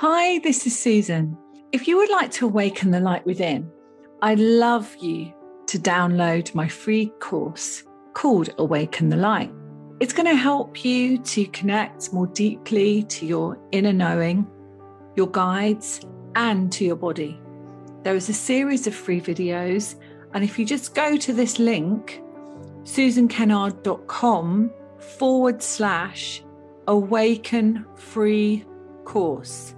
Hi, this is Susan. If you would like to awaken the light within, I'd love you to download my free course called Awaken the Light. It's going to help you to connect more deeply to your inner knowing, your guides, and to your body. There is a series of free videos, and if you just go to this link, susankennard.com forward slash awaken free course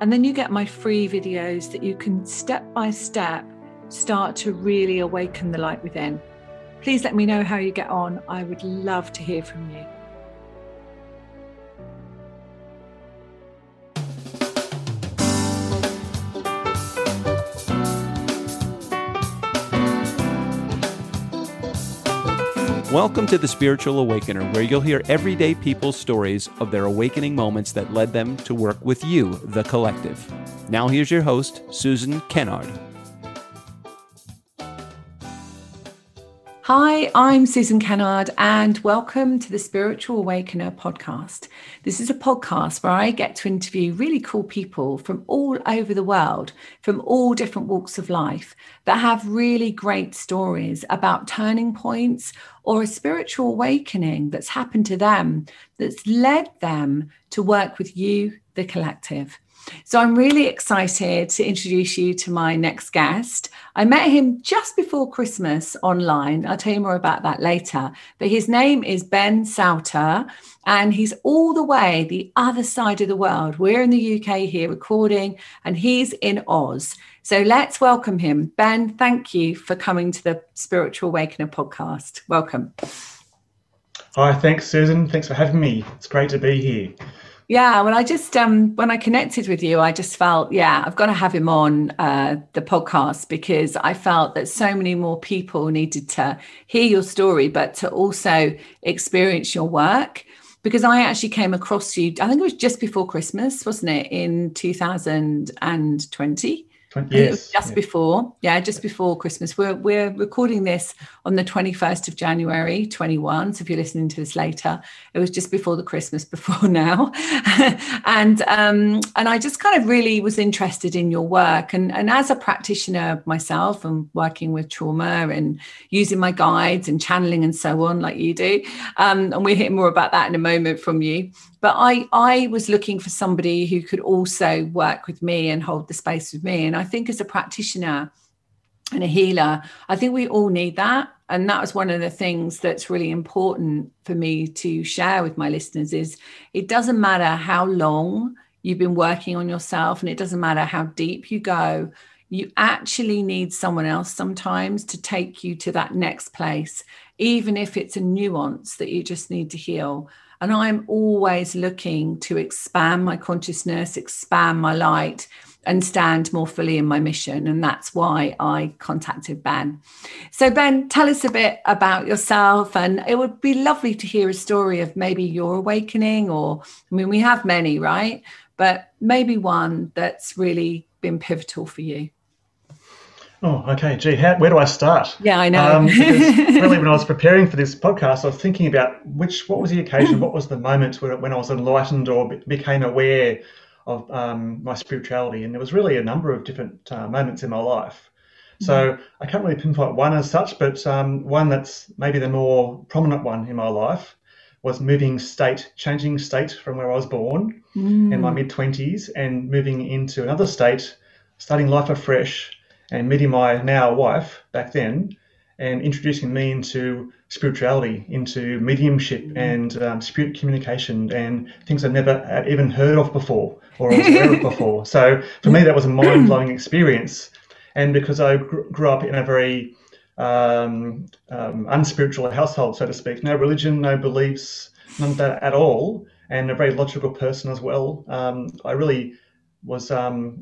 and then you get my free videos that you can step by step start to really awaken the light within. Please let me know how you get on. I would love to hear from you. Welcome to the Spiritual Awakener, where you'll hear everyday people's stories of their awakening moments that led them to work with you, the collective. Now, here's your host, Susan Kennard. Hi, I'm Susan Kennard, and welcome to the Spiritual Awakener podcast. This is a podcast where I get to interview really cool people from all over the world, from all different walks of life, that have really great stories about turning points or a spiritual awakening that's happened to them that's led them to work with you, the collective. So I'm really excited to introduce you to my next guest. I met him just before Christmas online. I'll tell you more about that later. But his name is Ben Sowter, and he's all the way the other side of the world. We're in the UK here recording, and he's in Oz. So let's welcome him. Ben, thank you for coming to the Spiritual Awakener podcast. Welcome. Hi, thanks, Susan. Thanks for having me. It's great to be here. Yeah, well, I just um, when I connected with you, I just felt, yeah, I've got to have him on uh, the podcast because I felt that so many more people needed to hear your story, but to also experience your work. Because I actually came across you, I think it was just before Christmas, wasn't it, in 2020? Yes, just before, yeah, just before Christmas. We're we're recording this on the 21st of January 21. So if you're listening to this later, it was just before the Christmas before now. and um, and I just kind of really was interested in your work. And, and as a practitioner myself and working with trauma and using my guides and channeling and so on, like you do. Um, and we'll hear more about that in a moment from you but I I was looking for somebody who could also work with me and hold the space with me. And I think as a practitioner and a healer, I think we all need that. And that was one of the things that's really important for me to share with my listeners is it doesn't matter how long you've been working on yourself and it doesn't matter how deep you go, you actually need someone else sometimes to take you to that next place, even if it's a nuance that you just need to heal. And I'm always looking to expand my consciousness, expand my light, and stand more fully in my mission. And that's why I contacted Ben. So, Ben, tell us a bit about yourself. And it would be lovely to hear a story of maybe your awakening, or I mean, we have many, right? But maybe one that's really been pivotal for you. Oh, okay. Gee, how, where do I start? Yeah, I know. Um, really, when I was preparing for this podcast, I was thinking about which, what was the occasion, what was the moment where, when I was enlightened or became aware of um, my spirituality, and there was really a number of different uh, moments in my life. So mm-hmm. I can't really pinpoint one as such, but um, one that's maybe the more prominent one in my life was moving state, changing state from where I was born mm. in my mid twenties, and moving into another state, starting life afresh and meeting my now wife back then and introducing me into spirituality, into mediumship and um, spirit communication and things I'd never even heard of before or was aware of before. So for me, that was a mind blowing experience. And because I gr- grew up in a very um, um, unspiritual household, so to speak, no religion, no beliefs, none of that at all, and a very logical person as well, um, I really was um,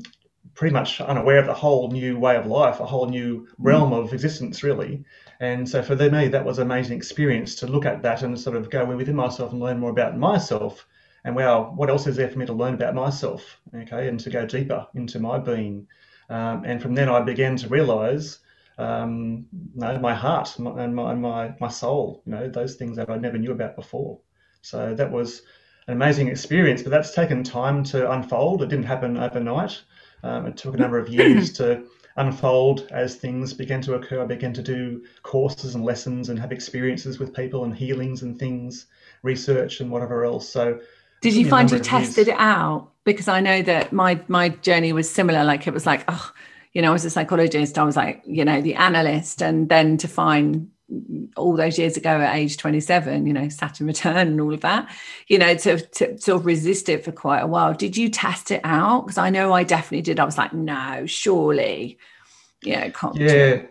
pretty much unaware of the whole new way of life, a whole new realm of existence, really. And so for me, that was an amazing experience to look at that and sort of go within myself and learn more about myself. And wow, what else is there for me to learn about myself? Okay, and to go deeper into my being. Um, and from then, I began to realize um, you know, my heart and my, my, my soul, you know, those things that I never knew about before. So that was an amazing experience, but that's taken time to unfold. It didn't happen overnight. Um, it took a number of years to unfold as things began to occur. I began to do courses and lessons and have experiences with people and healings and things, research and whatever else. So, did you find you tested years. it out? Because I know that my my journey was similar. Like it was like, oh, you know, as a psychologist, I was like, you know, the analyst, and then to find all those years ago at age 27 you know saturn return and all of that you know to, to sort of resist it for quite a while. Did you test it out? Because i know i definitely did. I was like no surely. Yeah yeah.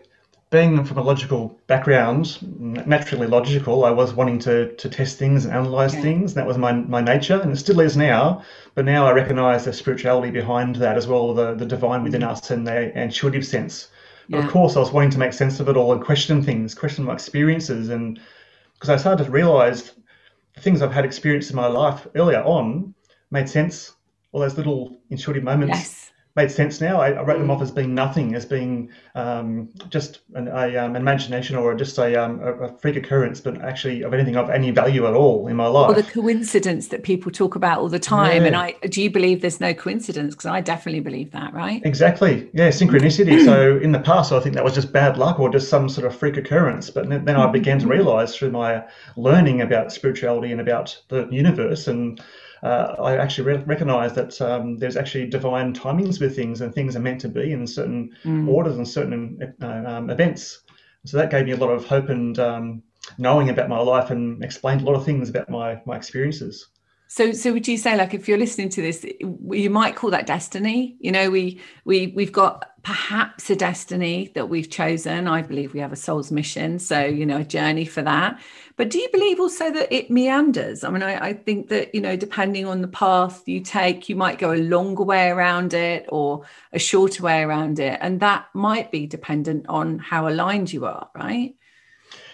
being from a logical background naturally logical i was wanting to to test things and analyze yeah. things. That was my my nature and it still is now. But now i recognize the spirituality behind that as well the the divine within mm-hmm. us and the intuitive sense yeah. of course, I was wanting to make sense of it all and question things, question my experiences, and because I started to realize the things I've had experienced in my life earlier on made sense. All those little intuitive moments yes made sense now. I, I wrote them off as being nothing, as being um, just an, a, um, an imagination or just a, um, a, freak occurrence, but actually of anything of any value at all in my life. Or the coincidence that people talk about all the time. Yeah. And I do you believe there's no coincidence? Because I definitely believe that, right? Exactly. Yeah, synchronicity. so in the past, I think that was just bad luck or just some sort of freak occurrence. But then I began to realize through my learning about spirituality and about the universe and uh, I actually re- recognize that um, there's actually divine timings with things, and things are meant to be in certain mm. orders and certain uh, um, events. So that gave me a lot of hope and um, knowing about my life, and explained a lot of things about my my experiences. So, so would you say, like, if you're listening to this, you might call that destiny? You know, we we we've got perhaps a destiny that we've chosen. I believe we have a soul's mission, so you know, a journey for that. But do you believe also that it meanders? I mean, I, I think that you know, depending on the path you take, you might go a longer way around it or a shorter way around it, and that might be dependent on how aligned you are, right?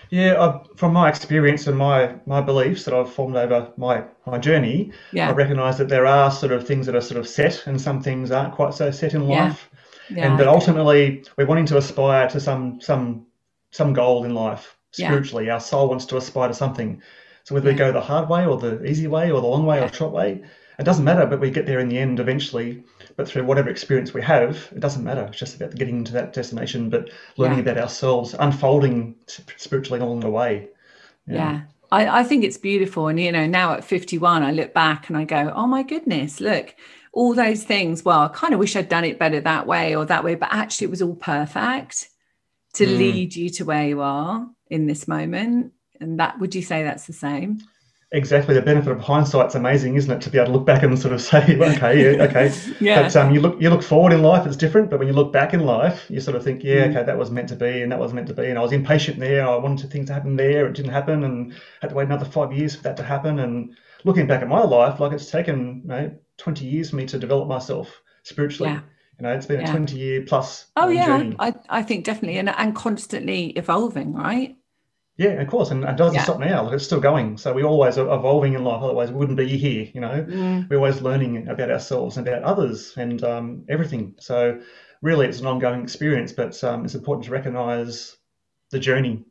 Yeah, I, from my experience and my my beliefs that I've formed over my my journey, yeah. I recognise that there are sort of things that are sort of set, and some things aren't quite so set in life. Yeah. Yeah, and that ultimately we're wanting to aspire to some some some goal in life spiritually. Our soul wants to aspire to something. So whether we go the hard way or the easy way or the long way or the short way, it doesn't matter. But we get there in the end eventually but through whatever experience we have, it doesn't matter. It's just about getting to that destination, but learning yeah. about ourselves, unfolding spiritually along the way. Yeah. yeah. I, I think it's beautiful. And, you know, now at 51, I look back and I go, oh my goodness, look, all those things. Well, I kind of wish I'd done it better that way or that way, but actually it was all perfect to mm. lead you to where you are in this moment. And that, would you say that's the same? Exactly. The benefit of hindsight's amazing, isn't it? To be able to look back and sort of say, okay, okay. yeah. But um, you look you look forward in life, it's different. But when you look back in life, you sort of think, yeah, mm. okay, that was meant to be, and that was meant to be. And I was impatient there. I wanted things to happen there. It didn't happen, and had to wait another five years for that to happen. And looking back at my life, like it's taken you know, 20 years for me to develop myself spiritually. Yeah. You know, it's been yeah. a 20 year plus. Oh, yeah. Journey. I, I think definitely. And, and constantly evolving, right? Yeah, of course, and it doesn't yeah. stop now. It's still going. So we're always evolving in life. Otherwise, we wouldn't be here. You know, mm. we're always learning about ourselves and about others and um, everything. So really, it's an ongoing experience. But um, it's important to recognise the journey.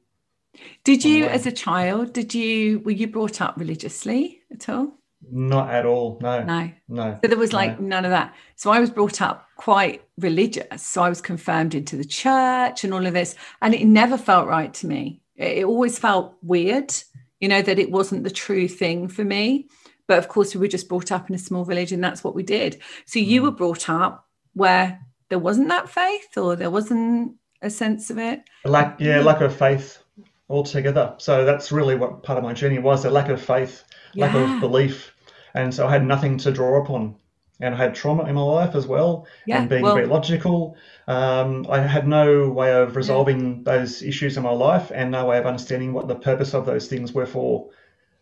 Did you, as a child, did you were you brought up religiously at all? Not at all. No. No. No. So there was like no. none of that. So I was brought up quite religious. So I was confirmed into the church and all of this, and it never felt right to me it always felt weird, you know, that it wasn't the true thing for me. But of course, we were just brought up in a small village and that's what we did. So you mm. were brought up where there wasn't that faith or there wasn't a sense of it? Lack, yeah, lack of faith altogether. So that's really what part of my journey was a lack of faith, yeah. lack of belief. And so I had nothing to draw upon and I had trauma in my life as well, yeah, and being well, very logical. Um, I had no way of resolving yeah. those issues in my life, and no way of understanding what the purpose of those things were for.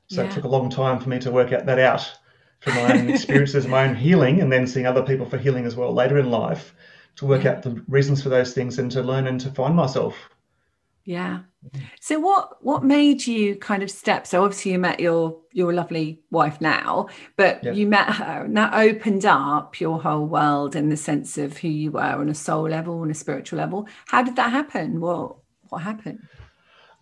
So it took a long time for me to work out that out from my own experiences, my own healing, and then seeing other people for healing as well later in life to work out the reasons for those things and to learn and to find myself. Yeah. So what what made you kind of step? So obviously you met your your lovely wife now, but yeah. you met her and that opened up your whole world in the sense of who you were on a soul level, on a spiritual level. How did that happen? What what happened?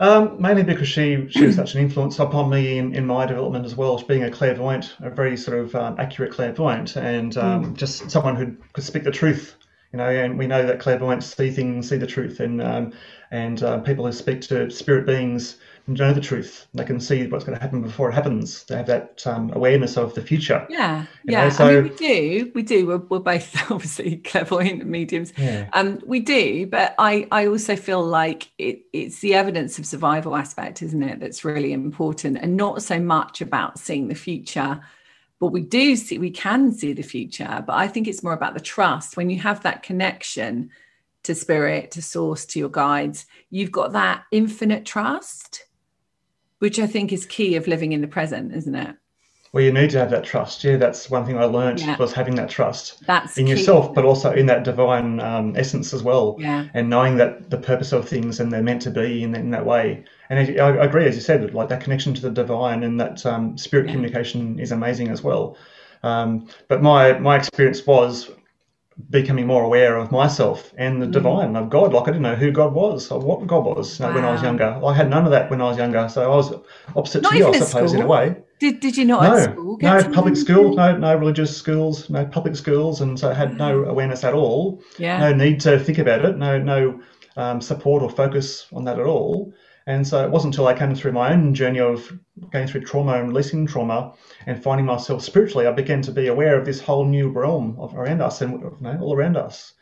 Um, mainly because she she was such an influence upon me in, in my development as well as being a clairvoyant, a very sort of um, accurate clairvoyant, and um, mm. just someone who could speak the truth. You know, and we know that clairvoyants see things, see the truth, and um, and uh, people who speak to spirit beings know the truth. They can see what's going to happen before it happens. They have that um, awareness of the future. Yeah, yeah. Know? So I mean, we do, we do. We're, we're both obviously clairvoyant mediums. Yeah. Um, we do, but I, I also feel like it, it's the evidence of survival aspect, isn't it? That's really important, and not so much about seeing the future. But we do see, we can see the future. But I think it's more about the trust. When you have that connection to spirit, to source, to your guides, you've got that infinite trust which I think is key of living in the present, isn't it? Well, you need to have that trust. Yeah, that's one thing I learned yeah. was having that trust that's in key. yourself, but also in that divine um, essence as well. Yeah. And knowing that the purpose of things and they're meant to be in, in that way. And I, I agree, as you said, like that connection to the divine and that um, spirit yeah. communication is amazing as well. Um, but my my experience was becoming more aware of myself and the mm. divine of God. Like I didn't know who God was or what God was wow. when I was younger. I had none of that when I was younger, so I was opposite not to you, I suppose, school. in a way. Did, did you not no, at school? no public school, no no religious schools, no public schools, and so I had no awareness at all. Yeah. No need to think about it. No no um, support or focus on that at all. And so it wasn't until I came through my own journey of going through trauma and releasing trauma and finding myself spiritually, I began to be aware of this whole new realm of around us and you know, all around us.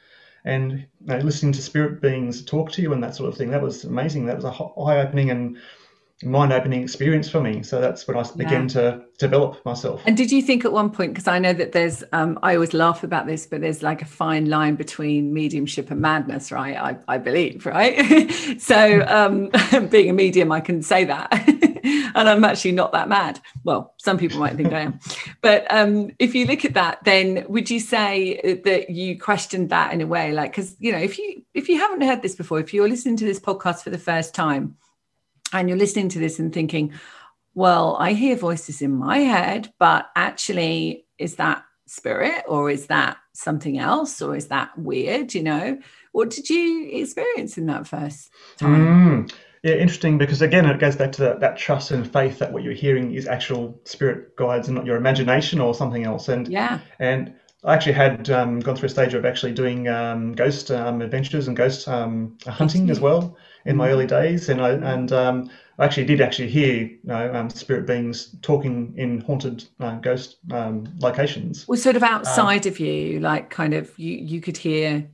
And you know, listening to spirit beings talk to you and that sort of thing, that was amazing. That was a eye opening and mind-opening experience for me. So that's when i began yeah. to develop myself. And did you think at one point because i know that there's um, i always laugh about this but there's like a fine line between mediumship and madness right? I, I believe right? So um, being a medium i can say that. And i'm actually not that mad. Well some people might think i am. But um, if you look at that then would you say that you questioned that in a way? Like because you know if you if you haven't heard this before if you're listening to this podcast for the first time and you're listening to this and thinking, well, I hear voices in my head, but actually, is that spirit or is that something else or is that weird? You know, what did you experience in that first time? Mm. Yeah, interesting because again, it goes back to that, that trust and faith that what you're hearing is actual spirit guides and not your imagination or something else. And yeah, and I actually had um, gone through a stage of actually doing um, ghost um, adventures and ghost um, hunting as well in my early days, and I and um, I actually did actually hear you know, um, spirit beings talking in haunted uh, ghost locations. Was sort of outside of you, like kind of you you could hear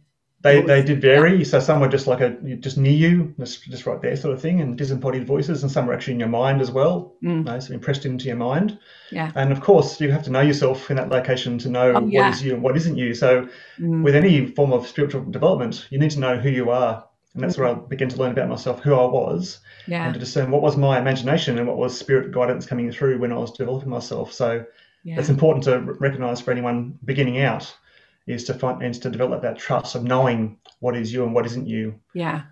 they, they did vary. Yeah. So some were just like a just near you, just, just right there, sort of thing, and disembodied voices, and some were actually in your mind as well, mm. you know, so impressed into your mind. Yeah. And of course, you have to know yourself in that location to know oh, yeah. what is you and what isn't you. So mm. with any form of spiritual development, you need to know who you are, and that's where I began to learn about myself, who I was, yeah. and to discern what was my imagination and what was spirit guidance coming through when I was developing myself. So yeah. it's important to recognize for anyone beginning out is to find and to develop that trust of knowing what is you and what isn't you. Yeah.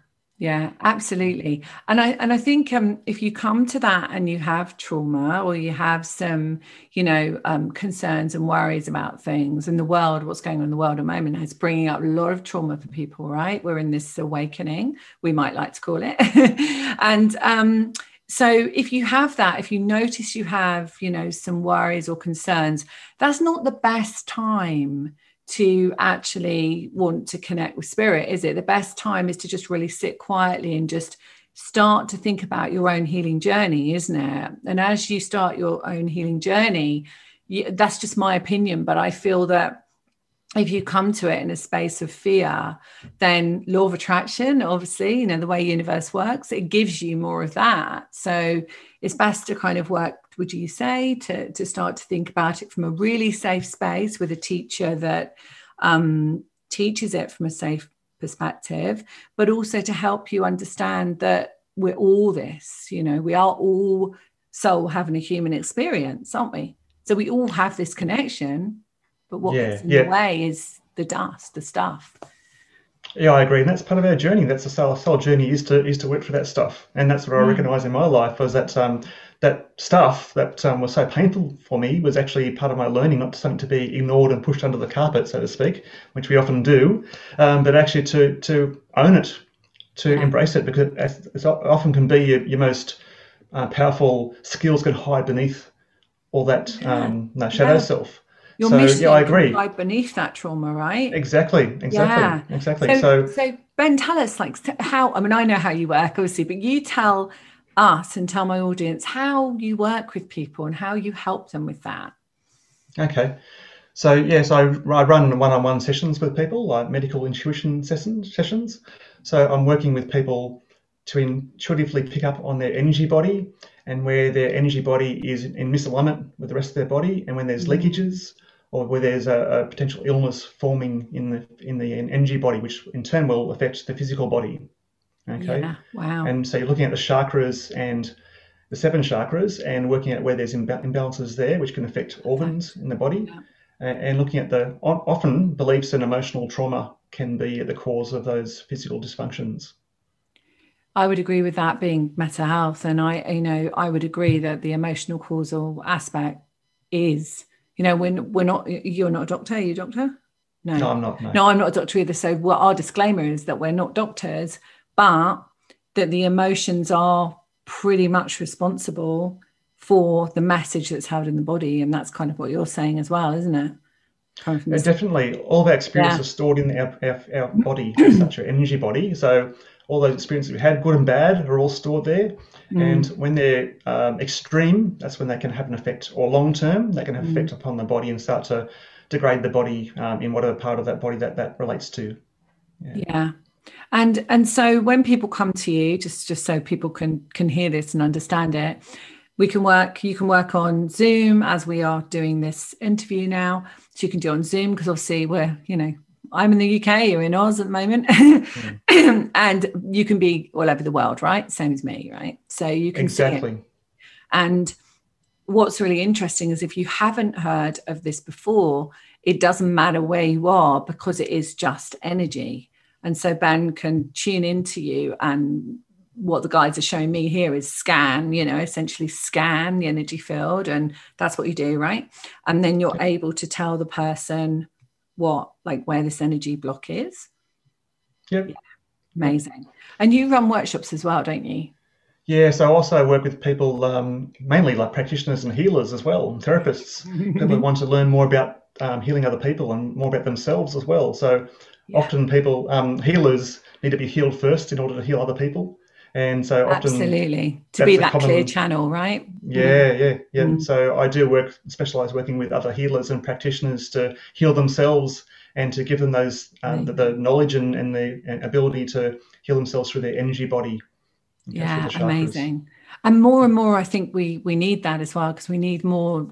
Yeah, absolutely. And I and I think um, if you come to that and you have trauma or you have some, you know, um, concerns and worries about things in the world, what's going on in the world at the moment is bringing up a lot of trauma for people, right? We're in this awakening, we might like to call it, and um, so if you have that if you notice you have you know some worries or concerns that's not the best time to actually want to connect with spirit, is it? The best time is to just really sit quietly and just start to think about your own healing journey, isn't it? And as you start your own healing journey, you, that's just my opinion, but I feel that if you come to it in a space of fear, then law of attraction, obviously, you know, the way universe works, it gives you more of that. So it's best to kind of work would you say, to, to start to think about it from a really safe space with a teacher that um, teaches it from a safe perspective, but also to help you understand that we're all this, you know, we are all soul having a human experience, aren't we? So we all have this connection, but what yeah, gets in yeah. the way is the dust, the stuff. Yeah, I agree, and that's part of our journey. That's the soul, soul journey is to is to work for that stuff, and that's what I mm. recognise in my life was that um, that stuff that um, was so painful for me was actually part of my learning, not something to be ignored and pushed under the carpet, so to speak, which we often do, um, but actually to to own it to Yeah. embrace it because it, it often can be your, your most uh, powerful skills can hide beneath all that Yeah. um, that shadow Yeah. self. Your So, mission yeah, I agree. hide beneath that trauma, right? Exactly, exactly, exactly. So, So, so Ben, tell us like how. I mean, I know how you work, obviously, but you tell us and tell my audience how you work with people and how you help them with that. okay. So yes, I, I run one-on-one sessions with people, like medical intuition sessions. Sessions. So I'm working with people to intuitively pick up on their energy body and where their energy body is in misalignment with the rest of their body, and when there's Mm. leakages or where there's a, a potential illness forming in the in the energy body, which in turn will affect the physical body. Okay. Yeah. Wow. And so you're looking at the chakras and the seven chakras and working out where there's imba- imbalances there, which can affect organs in the body. Yeah. And looking at the often beliefs and emotional trauma can be at the cause of those physical dysfunctions. I would agree with that being mental health. And I, you know, I would agree that the emotional causal aspect is, you know, when we're not, you're not a doctor, are you a doctor? No. No, I'm not. No. No, I'm not a doctor either. So what our disclaimer is that we're not doctors, but that the emotions are pretty much responsible for the message that's held in the body. And that's kind of what you're saying as well, isn't it? Yeah, definitely, all of our experiences Yeah. are stored in our, our, our body, such our energy body. So all those experiences we've had, good and bad, are all stored there. Mm. And when they're um, extreme, that's when they can have an effect, or long term, they can have Mm. effect upon the body and start to degrade the body um, in whatever part of that body that that relates to. yeah and and so when people come to you just just so people can can hear this and understand it we can work you can work on zoom as we are doing this interview now so you can do on zoom because obviously we're you know i'm in the uk you're in oz at the moment mm. and you can be all over the world right same as me right so you can. Exactly. And what's really interesting is if you haven't heard of this before, it doesn't matter where you are because it is just energy. And so Ben can tune into you and what the guides are showing me here is scan, you know, essentially scan the energy field. And that's what you do, right? And then you're able to tell the person what, like, where this energy block is. Yep. Amazing. And you run workshops as well, don't you? Yeah, so I also work with people, um, mainly like practitioners and healers as well, and therapists, people who want to learn more about um, healing other people and more about themselves as well. So Yeah. often people, um, healers need to be healed first in order to heal other people. And so often, Absolutely. To be that common- clear channel, right? yeah, yeah, yeah. Mm. So I do work, specialize working with other healers and practitioners to heal themselves and to give them those um, the, the knowledge and, and the and ability to heal themselves through their energy body. Yeah, amazing. And more and more, I think we we need that as well because we need more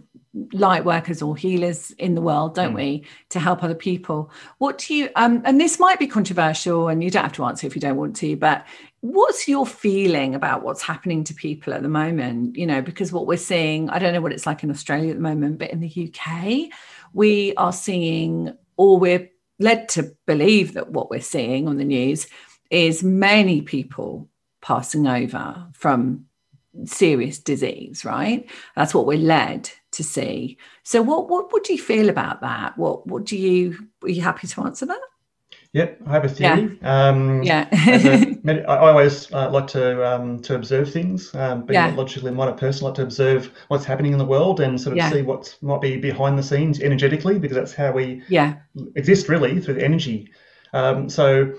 light workers or healers in the world, don't Mm. we, to help other people. What do you? Um, and this might be controversial, and you don't have to answer if you don't want to. But what's your feeling about what's happening to people at the moment? You know, because what we're seeing, I don't know what it's like in Australia at the moment, but in the UK, we are seeing, or we're led to believe that what we're seeing on the news is many people passing over from serious disease, right? That's what we're led to see. So what what what do you feel about that? What what do you are you happy to answer that? Yep, I have a Yeah. theory. Um, Yeah. a I always uh, like to um, to observe things. Um, being Yeah. a logically minded person, I like to observe what's happening in the world and sort of Yeah. see what might be behind the scenes energetically, because that's how we yeah. exist really through the energy. Um, so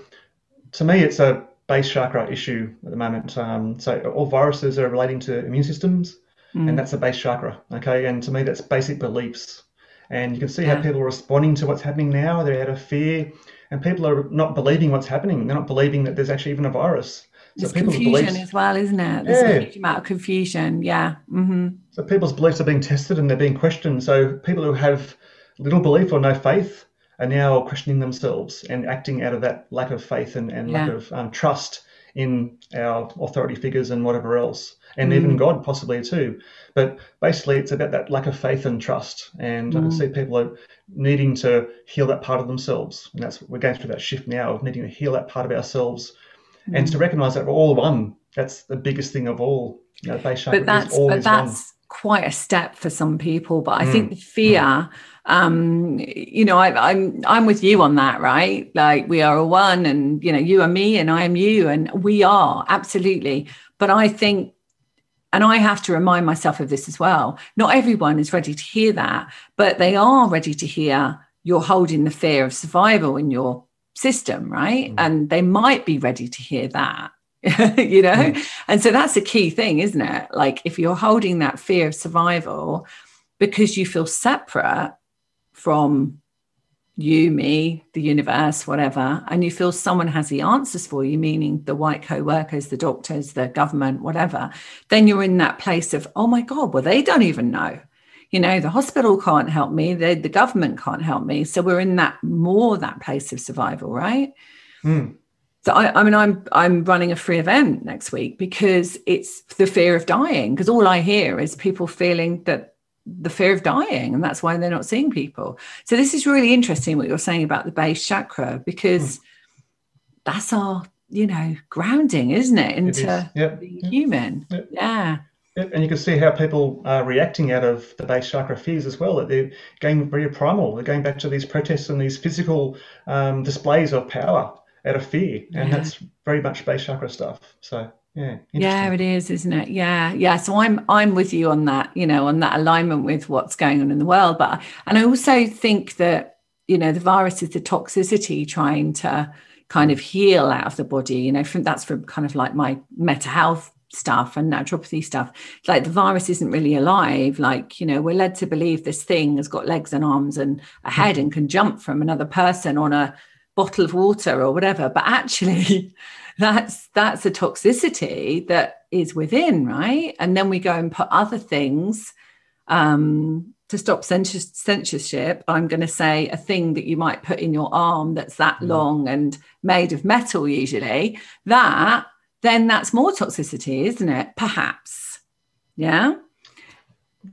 to me, it's a base chakra issue at the moment. Um, so all viruses are relating to immune systems, Mm. and that's a base chakra. Okay, and to me, that's basic beliefs. And you can see Yeah. how people are responding to what's happening now. They're out of fear, and people are not believing what's happening. They're not believing that there's actually even a virus. There's people's confusion beliefs, as well, isn't it? There's Yeah. a huge amount of confusion. Yeah. hmm so people's beliefs are being tested and they're being questioned. So people who have little belief or no faith are now questioning themselves and acting out of that lack of faith and, and lack of um, trust in our authority figures and whatever else, and Mm. even God possibly too. But basically, it's about that lack of faith and trust. And I can Mm. see people are needing to heal that part of themselves, and that's we're going through that shift now of needing to heal that part of ourselves and Mm. to recognize that we're all one. That's the biggest thing of all. You know, But that's but that's quite a step for some people but i mm. think the fear mm. um you know I, i'm i'm with you on that right like we are a one and you know you are me and i am you and we are absolutely but i think and I have to remind myself of this as well. Not everyone is ready to hear that, but they are ready to hear you're holding the fear of survival in your system, right? Mm. And they might be ready to hear that. you know? Mm. and so that's a key thing isn't it? Like if you're holding that fear of survival because you feel separate from you me the universe whatever and you feel someone has the answers for you meaning the white co-workers the doctors the government whatever then you're in that place of oh my god well they don't even know. You know the hospital can't help me the, the government can't help me. So we're in that more that place of survival right? Mm. So I, I, mean, I'm I'm running a free event next week because it's the fear of dying. Because all I hear is people feeling that the fear of dying, and that's why they're not seeing people. So this is really interesting what you're saying about the base chakra because mm. that's our you know grounding, isn't it, into it yep. being yep. human? Yep. Yeah. And you can see how people are reacting out of the base chakra fears as well. That they're going very primal. They're going back to these protests and these physical um, displays of power out of fear, and yeah. that's very much base chakra stuff. So yeah, yeah, it is, isn't it? Yeah, yeah. So I'm I'm with you on that. You know, on that alignment with what's going on in the world. But and I also think that you know the virus is the toxicity trying to kind of heal out of the body. You know, from that's from kind of like my meta health stuff and naturopathy stuff. Like the virus isn't really alive. Like, you know, we're led to believe this thing has got legs and arms and a head mm-hmm. and can jump from another person on a bottle of water or whatever but actually that's that's a toxicity that is within right? And then we go and put other things um, to stop censorship. I'm going to say a thing that you might put in your arm that's that mm. long and made of metal usually that then that's more toxicity isn't it? Perhaps. Yeah?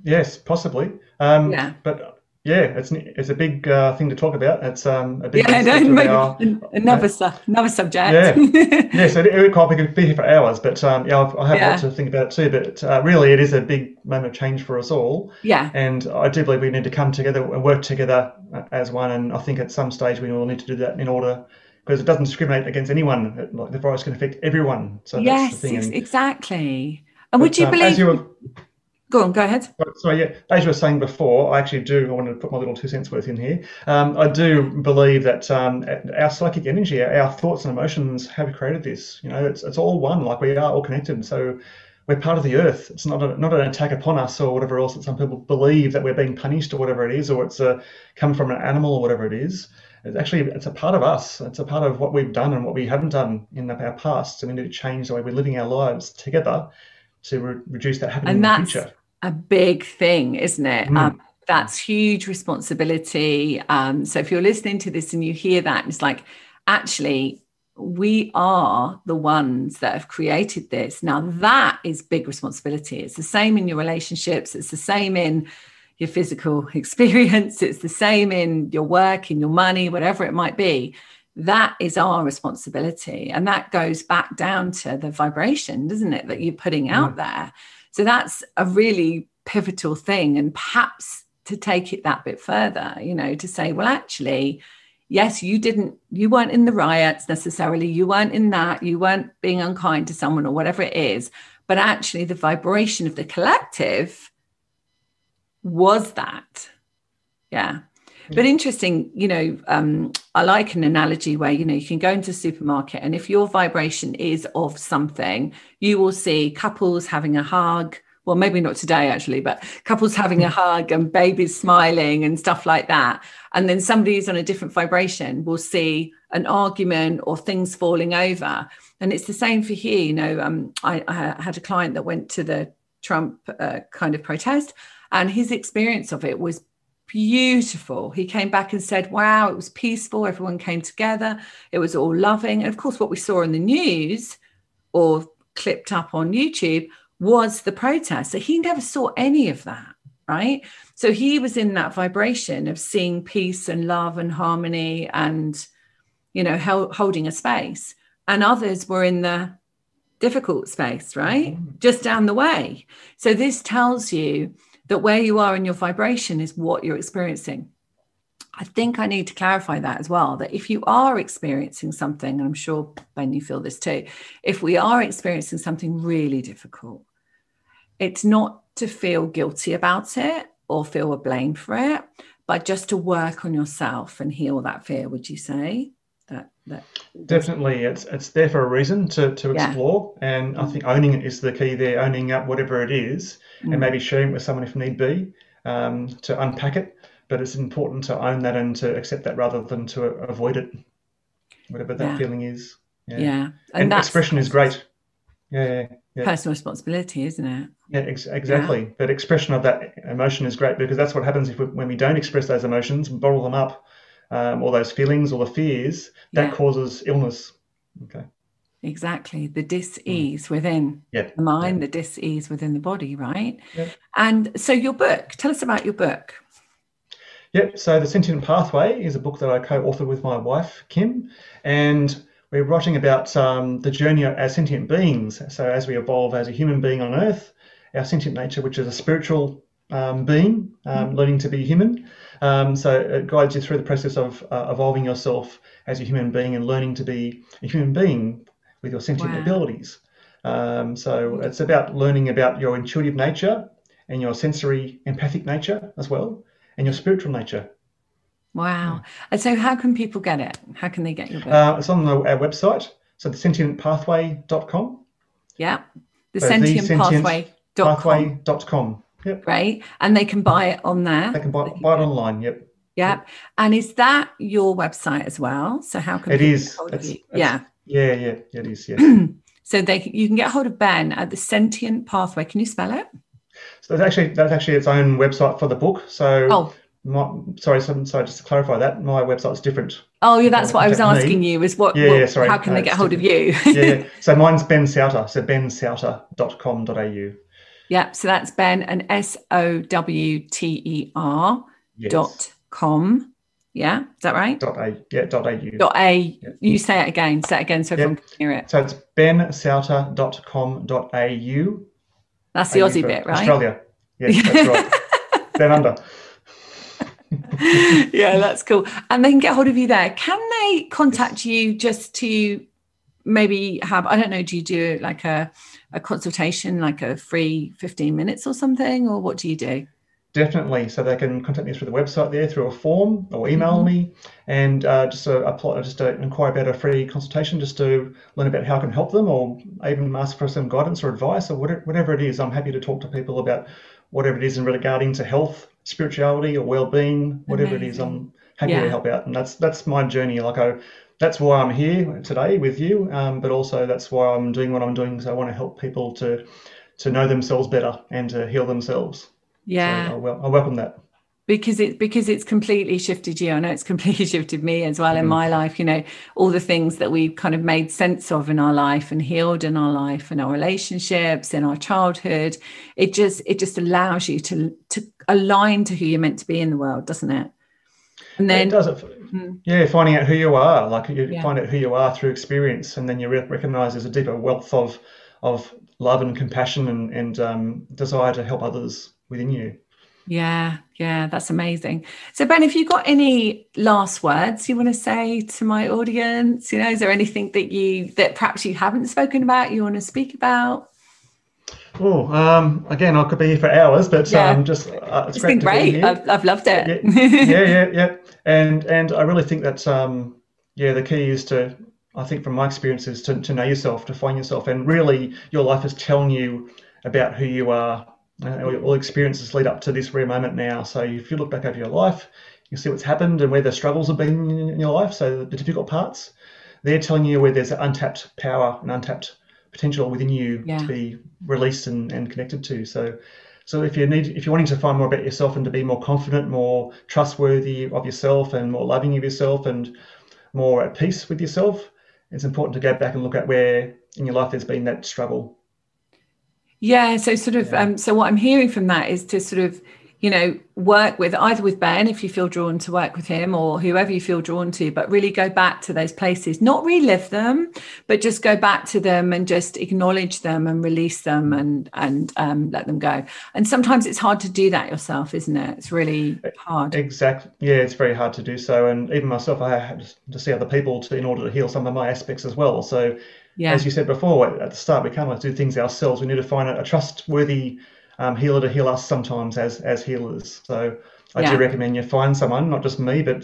Yes possibly. Um, yeah. but yeah, it's it's a big uh, thing to talk about. It's um, a big yeah, no, our, another uh, su- another subject. Yeah, yeah. So it, it could be here for hours, but um, yeah, I've, I have yeah. lots to think about too. But uh, really, it is a big moment of change for us all. Yeah, and I do believe we need to come together and work together uh, as one. And I think at some stage we will need to do that in order because it doesn't discriminate against anyone. Like the virus can affect everyone. So yes, exactly. And but, would you um, believe? Go on, go ahead. So, yeah, as you were saying before, I actually do, I want to put my little two cents worth in here. Um, I do believe that um, our psychic energy, our thoughts and emotions have created this. You know, it's, it's all one, like we are all connected. So we're part of the earth. It's not, a, not an attack upon us or whatever else that some people believe that we're being punished or whatever it is, or it's a, come from an animal or whatever it is. It's actually, it's a part of us. It's a part of what we've done and what we haven't done in our past. And we need to change the way we're living our lives together to re- reduce that happening and in the future a big thing, isn't it? Mm. Um, that's huge responsibility. Um, so if you're listening to this and you hear that, it's like, actually, we are the ones that have created this. Now, that is big responsibility. It's the same in your relationships, it's the same in your physical experience, it's the same in your work, in your money, whatever it might be. That is our responsibility. And that goes back down to the vibration, doesn't it, that you're putting out mm. there. So that's a really pivotal thing. And perhaps to take it that bit further, you know, to say, well, actually, yes, you didn't, you weren't in the riots necessarily, you weren't in that, you weren't being unkind to someone or whatever it is, but actually the vibration of the collective was that. Yeah. But interesting, you know, um, I like an analogy where, you know, you can go into a supermarket and if your vibration is of something, you will see couples having a hug. Well, maybe not today actually, but couples having a hug and babies smiling and stuff like that. And then somebody who's on a different vibration will see an argument or things falling over. And it's the same for here. You know, um, I, I, had a client that went to the Trump uh, kind of protest, and his experience of it was beautiful. He came back and said, Wow, it was peaceful. Everyone came together. It was all loving. And of course, what we saw in the news or clipped up on YouTube was the protest. So he never saw any of that. Right. So he was in that vibration of seeing peace and love and harmony and, you know, held, holding a space. And others were in the difficult space, right? Mm-hmm. Just down the way. So this tells you that where you are in your vibration is what you're experiencing. I think I need to clarify that as well that if you are experiencing something, and I'm sure, Ben, you feel this too, if we are experiencing something really difficult, it's not to feel guilty about it or feel a blame for it, but just to work on yourself and heal that fear, would you say? That, that Definitely, it's it's there for a reason to, to explore, yeah. and I think owning it is the key there. Owning up whatever it is, mm. and maybe sharing it with someone if need be, um, to unpack it but it's important to own that and to accept that rather than to avoid it, whatever that yeah. feeling is. Yeah, yeah. and, and expression is great. Yeah, yeah, personal responsibility, isn't it? Yeah, ex- exactly. But expression of that emotion is great because that's what happens if we, when we don't express those emotions, we bottle them up, um, or those feelings or the fears, that causes illness. Okay. Exactly. The dis-ease mm. within yeah. the mind, yeah. the dis-ease within the body, right? Yeah. And so your book, tell us about your book. Yep. So the Sentient Pathway is a book that I co-authored with my wife Kim, and we're writing about um, the journey as sentient beings. So as we evolve as a human being on Earth, our sentient nature, which is a spiritual um, being, um, mm-hmm. learning to be human. Um, so it guides you through the process of uh, evolving yourself as a human being and learning to be a human being with your sentient wow. abilities. Um, so it's about learning about your intuitive nature and your sensory empathic nature as well and your spiritual nature. Wow. And so, how can people get it? How can they get your book? Uh, it's on the, our website. So, the sentientpathway.com. Yeah. The so sentientpathway.com. Pathway.com. Yep. Right. And they can buy it on there. They can buy, buy it online. Yep. Yep. And is that your website as well? So, how can it is? It's, it's, yeah. Yeah. Yeah. It is. Yeah. so, they you can get hold of Ben at the Sentient Pathway. Can you spell it? So that's actually that's actually its own website for the book. So oh. My, sorry, so, sorry, just to clarify that, my website's different. Oh, yeah, that's what I was asking me. you is what, yeah, what, yeah, sorry. how can they get hold of you? yeah, yeah, so mine's Ben Sowter, so bensowter.com.au. Yeah, so that's Ben and S O W T E R yes. dot com. Yeah, is that right? Dot a yeah dot au. Dot a. Yeah. You say it again. Say it again so everyone can hear it. So it's bensowter.com.au that's the Aussie bit, right? Australia. Yes, that's right. Down under. yeah, that's cool. And they can get hold of you there. Can they contact yes. you just to maybe have, I don't know, do you do like a, a consultation, like a free 15 minutes or something? Or what do you do? Definitely. So they can contact me through the website there, through a form, or email mm-hmm. me, and uh, just to apply, just to inquire about a free consultation, just to learn about how I can help them, or even ask for some guidance or advice, or whatever, whatever it is. I'm happy to talk to people about whatever it is in regarding to health, spirituality, or well-being, whatever Amazing. it is. I'm happy yeah. to help out, and that's that's my journey. Like I, that's why I'm here today with you, um, but also that's why I'm doing what I'm doing because I want to help people to to know themselves better and to heal themselves. Yeah. So I, I welcome that because it because it's completely shifted you. I know it's completely shifted me as well mm-hmm. in my life. You know, all the things that we kind of made sense of in our life and healed in our life and our relationships in our childhood. It just it just allows you to to align to who you're meant to be in the world, doesn't it? And then it does it. Hmm. Yeah, finding out who you are, like you yeah. find out who you are through experience, and then you re- recognize there's a deeper wealth of of love and compassion and and um, desire to help others within you. Yeah, yeah, that's amazing. So, Ben, if you got any last words you want to say to my audience, you know, is there anything that you that perhaps you haven't spoken about you want to speak about? Oh, um, again, I could be here for hours, but yeah. um, just uh, it's, it's been great. I've, I've loved it. Yeah, yeah, yeah, yeah, and and I really think that um, yeah, the key is to I think from my experiences to, to know yourself, to find yourself, and really your life is telling you about who you are uh, all experiences lead up to this rare moment now. So if you look back over your life, you see what's happened and where the struggles have been in your life. So the difficult parts, they're telling you where there's untapped power and untapped potential within you yeah. to be released and, and connected to. So so if you need if you're wanting to find more about yourself and to be more confident, more trustworthy of yourself and more loving of yourself and more at peace with yourself, it's important to go back and look at where in your life there's been that struggle yeah. So sort of, yeah. um, so what I'm hearing from that is to sort of you know, work with either with Ben if you feel drawn to work with him or whoever you feel drawn to, but really go back to those places, not relive them, but just go back to them and just acknowledge them and release them and and um, let them go. And sometimes it's hard to do that yourself, isn't it? It's really hard. Exactly. Yeah, it's very hard to do so. And even myself, I had to see other people to in order to heal some of my aspects as well. So, yeah. as you said before, at the start, we can't always do things ourselves. We need to find a, a trustworthy um, healer to heal us sometimes as as healers. So I yeah. do recommend you find someone, not just me, but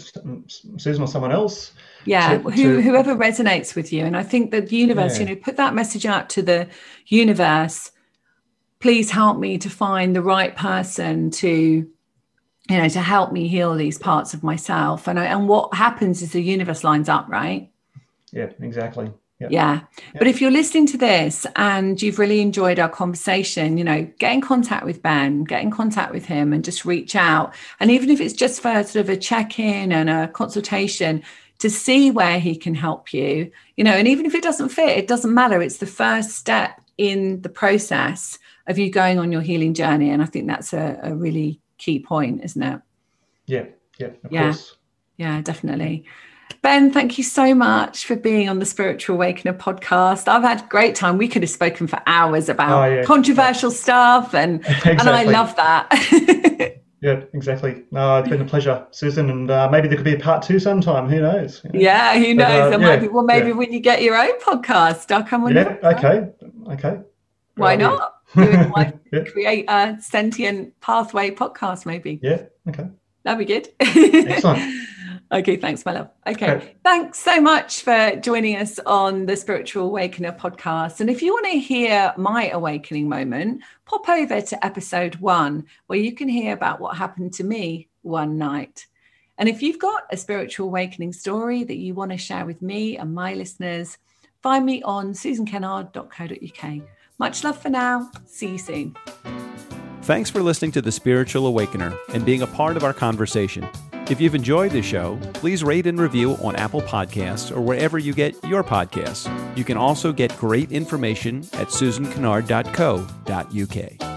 Susan or someone else. Yeah, to, who, to... whoever resonates with you. And I think that the universe, yeah. you know, put that message out to the universe. Please help me to find the right person to you know to help me heal these parts of myself and I, and what happens is the universe lines up right yeah exactly yeah. yeah. But if you're listening to this and you've really enjoyed our conversation, you know, get in contact with Ben, get in contact with him and just reach out. And even if it's just for sort of a check in and a consultation to see where he can help you, you know, and even if it doesn't fit, it doesn't matter. It's the first step in the process of you going on your healing journey. And I think that's a, a really key point, isn't it? Yeah. Yeah. yeah. Course. Yeah, definitely. Ben, thank you so much for being on the Spiritual Awakener podcast. I've had a great time. We could have spoken for hours about oh, yeah. controversial stuff, and exactly. and I love that. yeah, exactly. No, it's been a pleasure, Susan, and uh, maybe there could be a part two sometime. Who knows? You know? Yeah, who knows? But, uh, yeah, well, maybe yeah. when you get your own podcast, I'll come on. Yeah. Okay. Okay. Why not? yeah. create a sentient pathway podcast, maybe. Yeah. Okay. That'd be good. Excellent. Okay, thanks, my love. Okay. okay. Thanks so much for joining us on the Spiritual Awakener podcast. And if you want to hear my awakening moment, pop over to episode one, where you can hear about what happened to me one night. And if you've got a spiritual awakening story that you want to share with me and my listeners, find me on susankennard.co.uk. Much love for now. See you soon. Thanks for listening to The Spiritual Awakener and being a part of our conversation. If you've enjoyed this show, please rate and review on Apple Podcasts or wherever you get your podcasts. You can also get great information at susankennard.co.uk.